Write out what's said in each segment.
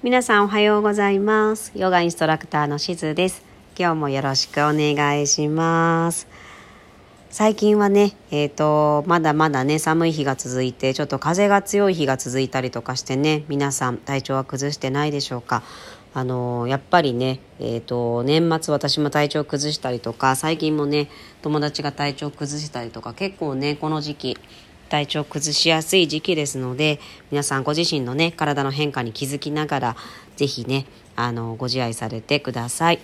皆さんおはようございます。ヨガインストラクターのしずです。今日もよろしくお願いします。最近はねえっ、ー、とまだまだね寒い日が続いてちょっと風が強い日が続いたりとかしてね皆さん体調は崩してないでしょうか。あのやっぱりね、えーと、年末私も体調崩したりとか最近もね友達が体調崩したりとか結構ねこの時期体調崩しやすい時期ですので皆さんご自身のね体の変化に気づきながら是非ねあのご自愛されてください。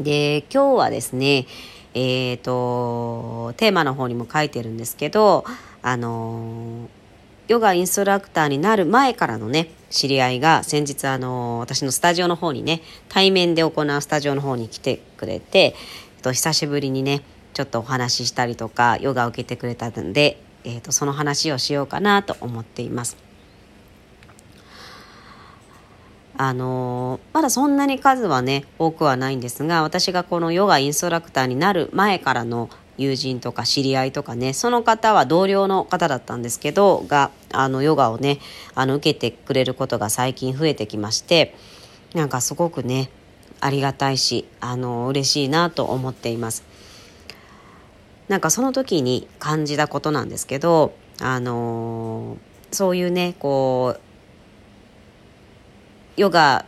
で今日はですねえっ、ー、とテーマの方にも書いてるんですけどあのヨガインストラクターになる前からのね知り合いが先日あの私のスタジオの方にね対面で行うスタジオの方に来てくれて、えっと、久しぶりにねちょっとお話ししたりとかヨガを受けてくれたので、えーと、その話をしようかなと思っています。あの、まだそんなに数はね多くはないんですが私がこのヨガインストラクターになる前からの友人とか知り合いとかねその方は同僚の方だったんですけどがあのヨガをねあの受けてくれることが最近増えてきましてなんかすごくねありがたいしあの嬉しいなと思っています。なんかその時に感じたことなんですけど、あのー、そういうねこうヨガ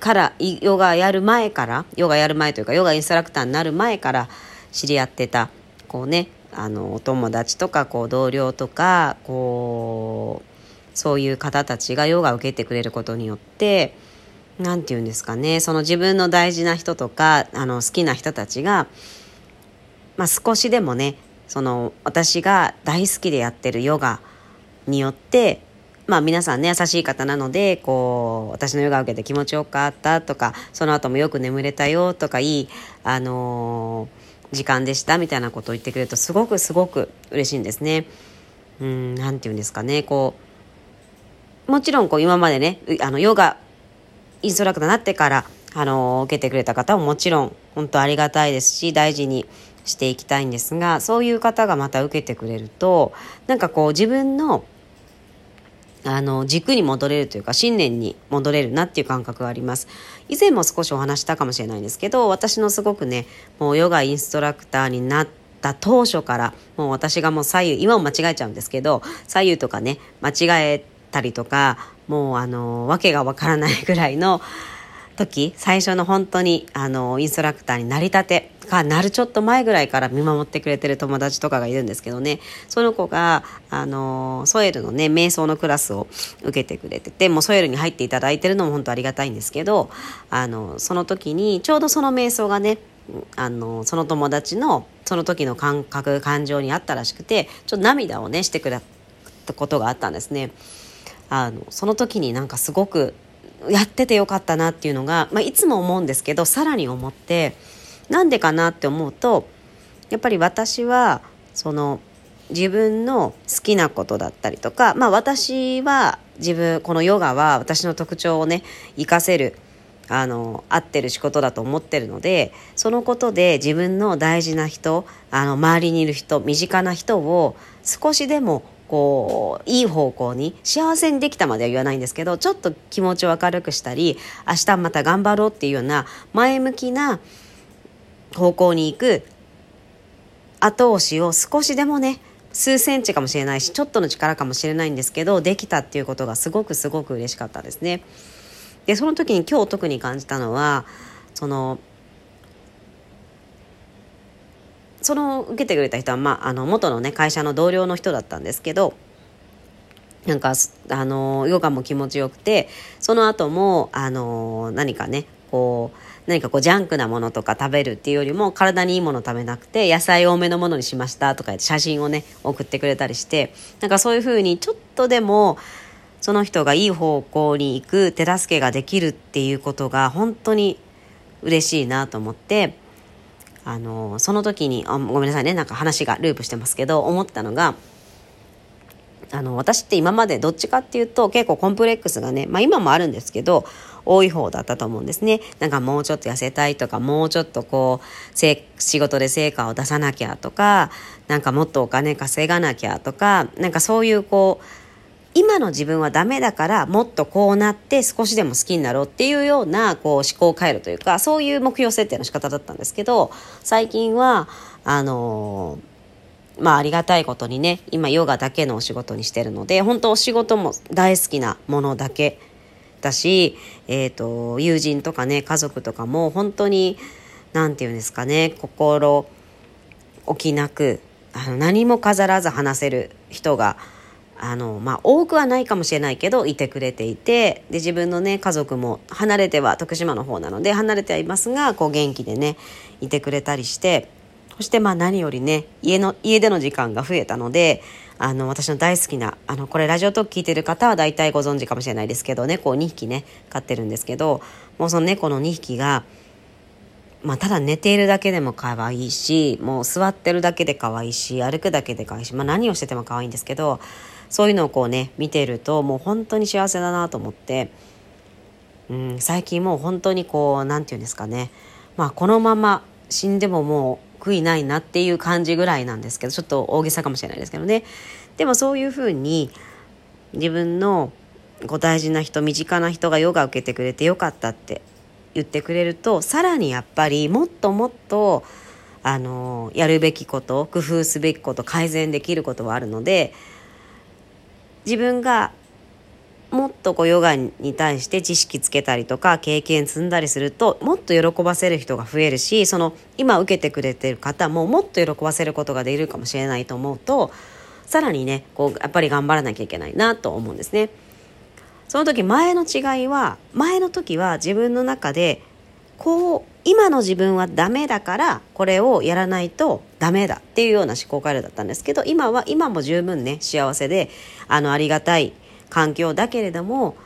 からヨガやる前からヨガやる前というかヨガインストラクターになる前から知り合ってたこうねあのお友達とかこう同僚とかこうそういう方たちがヨガを受けてくれることによって何て言うんですかねその自分の大事な人とかあの好きな人たちがまあ、少しでもねその私が大好きでやってるヨガによってまあ皆さんね優しい方なのでこう私のヨガを受けて気持ちよかったとかその後もよく眠れたよとかいいあのー、時間でしたみたいなことを言ってくれるとすごくすごく嬉しいんですね。うん何て言うんですかねこうもちろんこう今までねあのヨガインストラクターになってからあの受けてくれた方ももちろん本当ありがたいですし大事にしていきたいんですがそういう方がまた受けてくれるとなんかこう自分のあの軸に戻れるというか信念に戻れるなっていう感覚があります。以前も少しお話したかもしれないんですけど私のすごくねもうヨガインストラクターになった当初からもう私がもう左右今も間違えちゃうんですけど左右とかね間違えたりとかもうあの訳がわからないぐらいの時最初の本当にあのインストラクターになりたてかなるちょっと前ぐらいから見守ってくれてる友達とかがいるんですけどねその子があのソエルのね瞑想のクラスを受けてくれててもうソエルに入っていただいてるのも本当ありがたいんですけどあのその時にちょうどその瞑想がねあのその友達のその時の感覚感情にあったらしくてちょっと涙をねしてくれたことがあったんですね。あのその時になんかすごくやっててよかったなっていうのが、まあ、いつも思うんですけどさらに思ってなんでかなって思うとやっぱり私はその自分の好きなことだったりとか、まあ、私は自分このヨガは私の特徴をね活かせるあの合ってる仕事だと思ってるのでそのことで自分の大事な人あの周りにいる人身近な人を少しでもこういい方向に幸せにできたまでは言わないんですけどちょっと気持ちを明るくしたり明日また頑張ろうっていうような前向きな方向に行く後押しを少しでもね数センチかもしれないしちょっとの力かもしれないんですけどできたっていうことがすごくすごく嬉しかったですね。でその時に今日特に感じたのはそのその受けてくれた人は、まあ、あの元のね会社の同僚の人だったんですけどなんかあのヨガも気持ちよくてその後もあの何かねこう何かこうジャンクなものとか食べるっていうよりも体にいいもの食べなくて野菜多めのものにしましたとか写真をね送ってくれたりしてなんかそういうふうにちょっとでもその人がいい方向に行く手助けができるっていうことが本当に嬉しいなと思ってあのその時にあごめんなさいねなんか話がループしてますけど思ったのがあの私って今までどっちかっていうと結構コンプレックスがね、まあ、今もあるんですけど多い方だったと思うんですね。なんかもうちょっと痩せたいとかもうちょっとこう仕事で成果を出さなきゃとかなんかもっとお金稼がなきゃとかなんかそういうこう今の自分はダメだからもっとこうなって少しでも好きになろうっていうようなこう思考回路というかそういう目標設定の仕方だったんですけど最近はあの、まあありがたいことにね今ヨガだけのお仕事にしてるので本当お仕事も大好きなものだけだし、えーと、友人とかね家族とかも本当に何て言うんですかね心置きなくあの何も飾らず話せる人があの、まあ、多くはないかもしれないけどいてくれていてで自分のね家族も離れては徳島の方なので離れてはいますがこう元気でねいてくれたりしてそしてまあ何よりね家の家での時間が増えたのであの私の大好きなあのこれラジオトーク聞いてる方は大体ご存知かもしれないですけど猫を2匹ね飼ってるんですけどもうその猫の2匹がまあ、ただ寝ているだけでも可愛いしもう座ってるだけで可愛いし歩くだけで可愛いし、まあ、何をしてても可愛いんですけどそういうのをこうね見てるともう本当に幸せだなと思って、うん、最近もう本当にこう何て言うんですかね。まあこのまま死んでももう悔いないなっていう感じぐらいなんですけどちょっと大げさかもしれないですけどね。でもそういうふうに自分のこう大事な人身近な人がヨガ受けてくれてよかったって言ってくれるとさらにやっぱりもっともっとあのやるべきこと工夫すべきこと改善できることはあるので自分がもっとこうヨガに対して知識つけたりとか経験積んだりするともっと喜ばせる人が増えるしその今受けてくれてる方ももっと喜ばせることができるかもしれないと思うとさらにねこうやっぱり頑張らなきゃいけないなと思うんですね。その時前の違いは前の時は自分の中でこう今の自分はダメだからこれをやらないとダメだっていうような思考回路だったんですけど今は今も十分ね幸せであのありがたい環境だけれども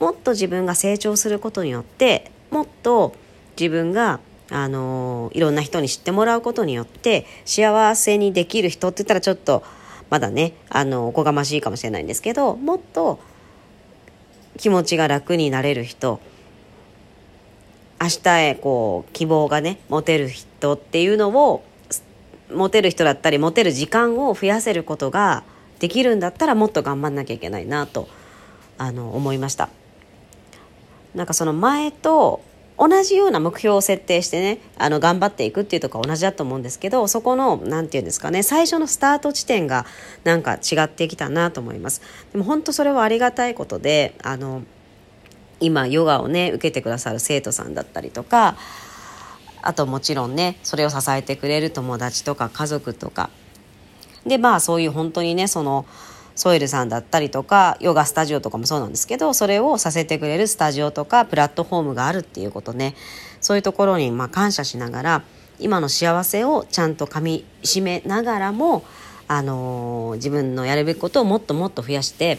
もっと自分が成長することによってもっと自分があのいろんな人に知ってもらうことによって幸せにできる人って言ったらちょっとまだねあのおこがましいかもしれないんですけどもっと気持ちが楽になれる人明日へこう希望がね持てる人っていうのを持てる人だったり持てる時間を増やせることができるんだったらもっと頑張んなきゃいけないなとあの思いました。なんかその前と同じような目標を設定してねあの頑張っていくっていうとこは同じだと思うんですけどそこの何て言うんですかね最初のスタート地点がなんか違ってきたなと思います。でも本当それはありがたいことであの今ヨガをね受けてくださる生徒さんだったりとかあともちろんねそれを支えてくれる友達とか家族とかでまあそういう本当にねそのソイルさんだったりとかヨガスタジオとかもそうなんですけどそれをさせてくれるスタジオとかプラットフォームがあるっていうことね。そういうところにま感謝しながら今の幸せをちゃんとかみしめながらも、あのー、自分のやるべきことをもっともっと増やして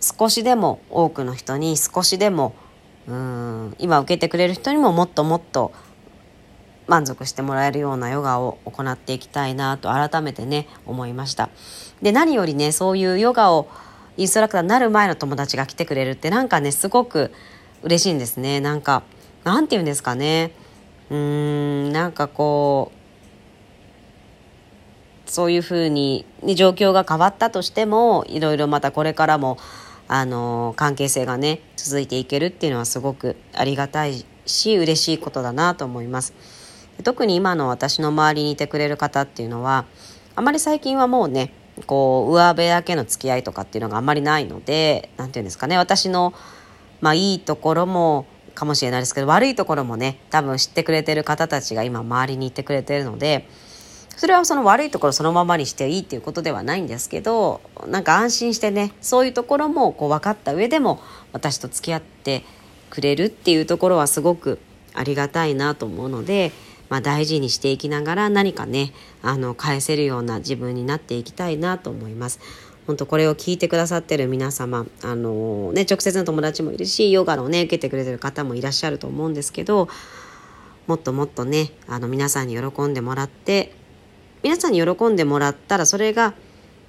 少しでも多くの人に少しでもうん今受けてくれる人にももっともっと満足してもらえるようなヨガを行っていきたいなと改めてね思いました。で何よりねそういうヨガをインストラクターになる前の友達が来てくれるってなんかねすごく嬉しいんですね。なんかなんて言うんですかね。うーんなんかこうそういうふうに、状況が変わったとしてもいろいろまたこれからもあの関係性がね続いていけるっていうのはすごくありがたいし嬉しいことだなと思います。特に今の私の周りにいてくれる方っていうのはあまり最近はもうねこう上辺だけの付き合いとかっていうのがあんまりないので何て言うんですかね私のまあいいところもかもしれないですけど悪いところもね多分知ってくれてる方たちが今周りにいてくれてるのでそれはその悪いところそのままにしていいっていうことではないんですけどなんか安心してねそういうところもこう分かった上でも私と付き合ってくれるっていうところはすごくありがたいなと思うのでまあ、大事にしていきながら何かねあの返せるような自分になっていきたいなと思います。本当これを聞いてくださってる皆様あの、ね、直接の友達もいるしヨガのね受けてくれてる方もいらっしゃると思うんですけどもっともっとねあの皆さんに喜んでもらって皆さんに喜んでもらったらそれが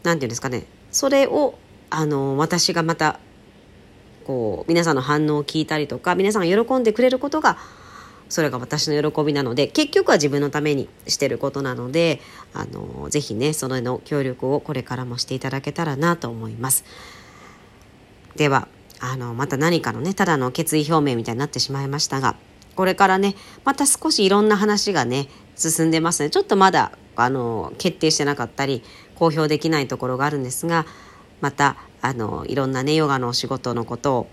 何て言うんですかねそれをあの私がまたこう皆さんの反応を聞いたりとか皆さんが喜んでくれることがそれが私の喜びなので結局は自分のためにしてることなのであのぜひねそのの協力をこれからもしていただけたらなと思います。ではあのまた何かのねただの決意表明みたいになってしまいましたがこれからねまた少しいろんな話がね進んでますねちょっとまだあの決定してなかったり公表できないところがあるんですがまたあのいろんなねヨガのお仕事のことを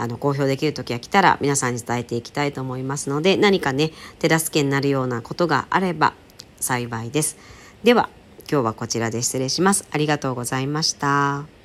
あの公表できる時が来たら皆さんに伝えていきたいと思いますので何かね手助けになるようなことがあれば幸いです。では今日はこちらで失礼します。ありがとうございました。